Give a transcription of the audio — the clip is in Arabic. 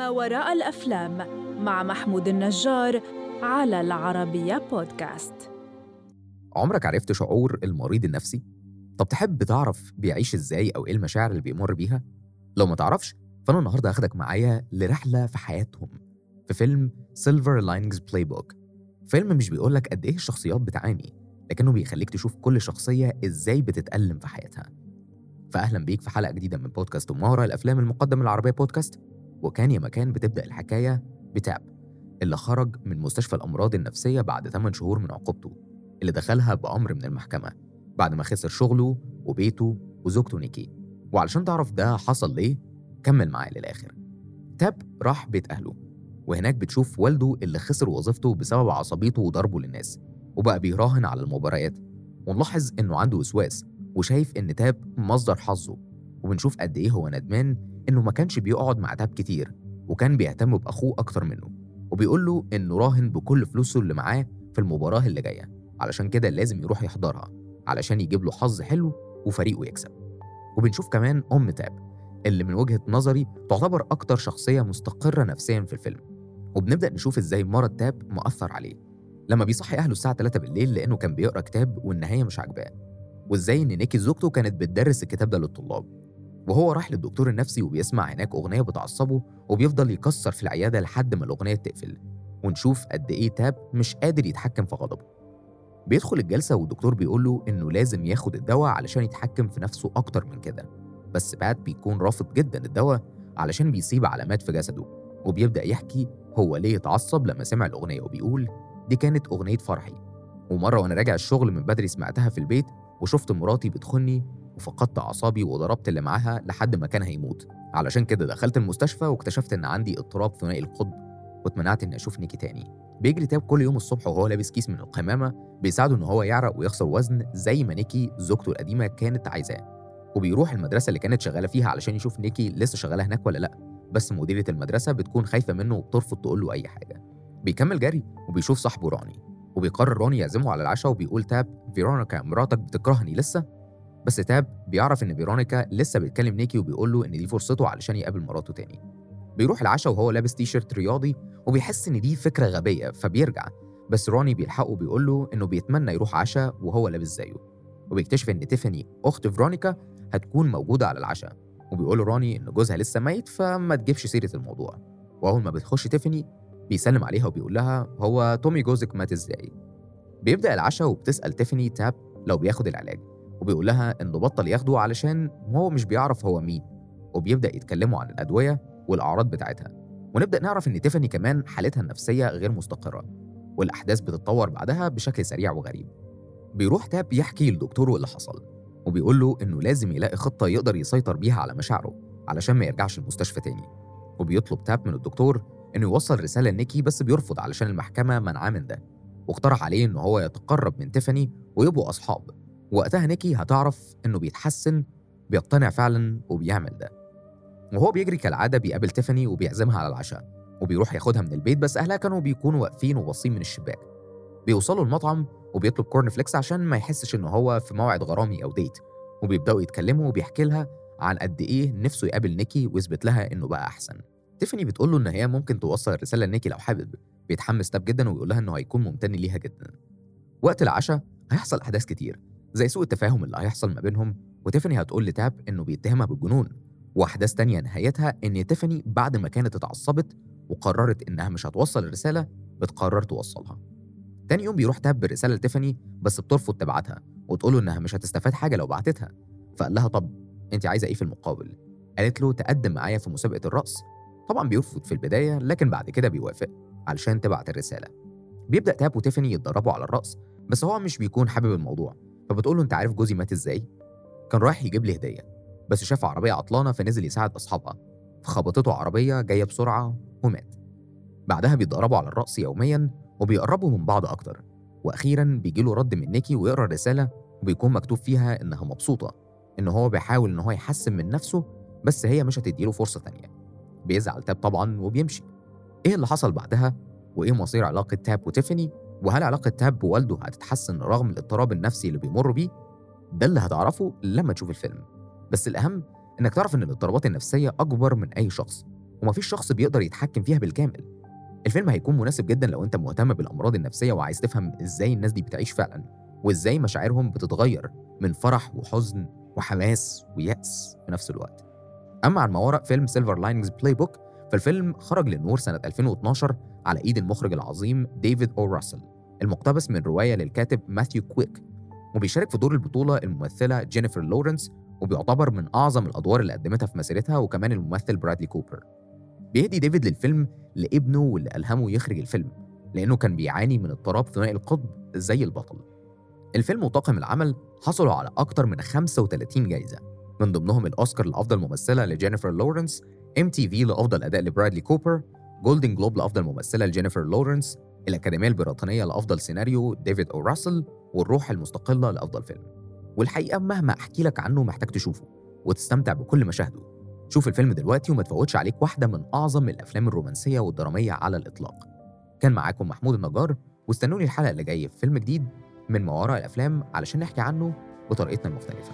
ما وراء الأفلام مع محمود النجار على العربية بودكاست عمرك عرفت شعور المريض النفسي؟ طب تحب تعرف بيعيش إزاي أو إيه المشاعر اللي بيمر بيها؟ لو ما تعرفش فأنا النهارده هاخدك معايا لرحلة في حياتهم في فيلم Silver Linings Playbook فيلم مش بيقولك قد إيه الشخصيات بتعاني لكنه بيخليك تشوف كل شخصية إزاي بتتألم في حياتها فاهلا بيك في حلقة جديدة من بودكاست مهاره الأفلام المقدم العربيه بودكاست وكان يا مكان بتبدأ الحكاية بتاب اللي خرج من مستشفى الأمراض النفسية بعد 8 شهور من عقوبته اللي دخلها بأمر من المحكمة بعد ما خسر شغله وبيته وزوجته نيكي. وعلشان تعرف ده حصل ليه كمل معايا للآخر. تاب راح بيت أهله وهناك بتشوف والده اللي خسر وظيفته بسبب عصبيته وضربه للناس وبقى بيراهن على المباريات. ونلاحظ إنه عنده وسواس وشايف إن تاب مصدر حظه. وبنشوف قد إيه هو ندمان إنه ما كانش بيقعد مع تاب كتير وكان بيهتم بأخوه أكتر منه وبيقول له إنه راهن بكل فلوسه اللي معاه في المباراة اللي جاية علشان كده لازم يروح يحضرها علشان يجيب له حظ حلو وفريقه يكسب. وبنشوف كمان أم تاب اللي من وجهة نظري تعتبر أكتر شخصية مستقرة نفسيا في الفيلم. وبنبدأ نشوف إزاي مرض تاب مأثر عليه. لما بيصحي أهله الساعة 3 بالليل لأنه كان بيقرأ كتاب والنهاية مش عاجباه. وإزاي إن نيكي زوجته كانت بتدرس الكتاب ده للطلاب. وهو راح للدكتور النفسي وبيسمع هناك أغنية بتعصبه وبيفضل يكسر في العيادة لحد ما الأغنية تقفل ونشوف قد إيه تاب مش قادر يتحكم في غضبه. بيدخل الجلسة والدكتور بيقول له إنه لازم ياخد الدواء علشان يتحكم في نفسه أكتر من كده بس بات بيكون رافض جدا الدواء علشان بيسيب علامات في جسده وبيبدأ يحكي هو ليه اتعصب لما سمع الأغنية وبيقول دي كانت أغنية فرحي. ومرة وأنا راجع الشغل من بدري سمعتها في البيت وشفت مراتي بتخني وفقدت أعصابي وضربت اللي معاها لحد ما كان هيموت. علشان كده دخلت المستشفى واكتشفت إن عندي اضطراب ثنائي القطب واتمنعت إني أشوف نيكي تاني. بيجري تاب كل يوم الصبح وهو لابس كيس من القمامة بيساعده إن هو يعرق ويخسر وزن زي ما نيكي زوجته القديمة كانت عايزاه. وبيروح المدرسة اللي كانت شغالة فيها علشان يشوف نيكي لسه شغالة هناك ولا لأ. بس مديرة المدرسة بتكون خايفة منه وبترفض تقول له أي حاجة. بيكمل جري وبيشوف صاحبه روني. وبيقرر روني يعزمه على العشاء وبيقول تاب فيرونيكا مراتك بتكرهني لسه؟ بس تاب بيعرف إن فيرونيكا لسه بتكلم نيكي وبيقول له إن دي فرصته علشان يقابل مراته تاني. بيروح العشاء وهو لابس تي شيرت رياضي وبيحس إن دي فكرة غبية فبيرجع. بس روني بيلحقه وبيقول له إنه بيتمنى يروح عشاء وهو لابس زيه. وبيكتشف إن تيفاني أخت فيرونيكا هتكون موجودة على العشاء. وبيقول روني إن جوزها لسه ميت فما تجيبش سيرة الموضوع. وأول ما بتخش تيفاني بيسلم عليها وبيقول لها هو تومي جوزك مات إزاي؟ بيبدأ العشاء وبتسأل تيفاني تاب لو بياخد العلاج وبيقول لها إنه بطل ياخده علشان هو مش بيعرف هو مين وبيبدأ يتكلموا عن الأدوية والأعراض بتاعتها ونبدأ نعرف إن تيفاني كمان حالتها النفسية غير مستقرة والأحداث بتتطور بعدها بشكل سريع وغريب. بيروح تاب يحكي لدكتوره اللي حصل وبيقول له إنه لازم يلاقي خطة يقدر يسيطر بيها على مشاعره علشان ما يرجعش المستشفى تاني وبيطلب تاب من الدكتور إنه يوصل رسالة لنيكي بس بيرفض علشان المحكمة منعاه من ده واقترح عليه إن هو يتقرب من تيفاني ويبقوا أصحاب. وقتها نيكي هتعرف إنه بيتحسن بيقتنع فعلا وبيعمل ده. وهو بيجري كالعادة بيقابل تيفاني وبيعزمها على العشاء وبيروح ياخدها من البيت بس أهلها كانوا بيكونوا واقفين وباصين من الشباك. بيوصلوا المطعم وبيطلب corn flakes عشان ما يحسش إن هو في موعد غرامي أو date وبيبدأوا يتكلموا وبيحكي لها عن قد إيه نفسه يقابل نيكي ويثبت لها إنه بقى أحسن. تيفاني بتقول له إن هي ممكن توصل الرساله لنيكي لو حابب بيتحمس تاب جدا ويقول لها إنه هيكون ممتن ليها جدا. وقت العشاء هيحصل أحداث كتير زي سوء التفاهم اللي هيحصل ما بينهم وتيفاني هتقول لتاب إنه بيتهمها بالجنون وأحداث تانية نهايتها إن تيفاني بعد ما كانت اتعصبت وقررت إنها مش هتوصل الرسالة بتقرر توصلها. تاني يوم بيروح تاب بالرسالة لتيفاني بس بترفض تبعتها وتقول له إنها مش هتستفاد حاجة لو بعتتها. فقال لها طب انت عايزة إيه في المقابل؟ قالت له تقدم معايا في مسابقة الرقص طبعا بيرفض في البداية لكن بعد كده بيوافق علشان تبعت الرسالة. بيبدأ تاب وتيفاني يتدربوا على الرقص بس هو مش بيكون حابب الموضوع. فبتقول له أنت عارف جوزي مات إزاي؟ كان رايح يجيب لي هدية بس شاف عربية عطلانة فنزل يساعد أصحابها. فخبطته عربية جاية بسرعة ومات. بعدها بيتدربوا على الرقص يوميا وبيقربوا من بعض أكتر. وأخيرا بيجي له رد من نيكي ويقرأ الرسالة وبيكون مكتوب فيها إنها مبسوطة إن هو بيحاول إن هو يحسن من نفسه بس هي مش هتديله فرصة تانية. بيزعل تاب طبعا وبيمشي. إيه اللي حصل بعدها؟ وإيه مصير علاقة تاب وتيفاني؟ وهل علاقة تاب بوالده هتتحسن رغم الاضطراب النفسي اللي بيمر بيه؟ ده اللي هتعرفه لما تشوف الفيلم. بس الأهم إنك تعرف إن الاضطرابات النفسية أكبر من أي شخص ومفيش شخص بيقدر يتحكم فيها بالكامل. الفيلم هيكون مناسب جدا لو أنت مهتم بالأمراض النفسية وعايز تفهم إزاي الناس دي بتعيش فعلا وإزاي مشاعرهم بتتغير من فرح وحزن وحماس ويأس في نفس الوقت. أما عن ما وراء فيلم Silver Linings Playbook فالفيلم خرج للنور سنة 2012 على إيد المخرج العظيم ديفيد أو راسل المقتبس من رواية للكاتب ماثيو كويك وبيشارك في دور البطولة الممثلة جينيفر لورنس وبيعتبر من أعظم الأدوار اللي قدمتها في مسيرتها وكمان الممثل برادلي كوبر بيهدي ديفيد للفيلم لابنه واللي ألهمه يخرج الفيلم لأنه كان بيعاني من اضطراب ثنائي القطب زي البطل. الفيلم وطاقم العمل حصلوا على أكتر من 35 جايزة. من ضمنهم الأوسكار لأفضل ممثلة لجينيفر لورنس MTV لأفضل أداء لبرادلي كوبر Golden Globe لأفضل ممثلة لجينيفر لورنس الأكاديمية البريطانية لأفضل سيناريو ديفيد أو راسل والروح المستقلة لأفضل فيلم. والحقيقة مهما أحكي لك عنه محتاج تشوفه وتستمتع بكل مشاهده. شوف الفيلم دلوقتي وما تفوتش عليك واحدة من أعظم الأفلام الرومانسية والدرامية على الإطلاق. كان معاكم محمود النجار واستنوني الحلقة اللي جاية في فيلم جديد من ما وراء الأفلام علشان نحكي عنه بطريقتنا المختلفة.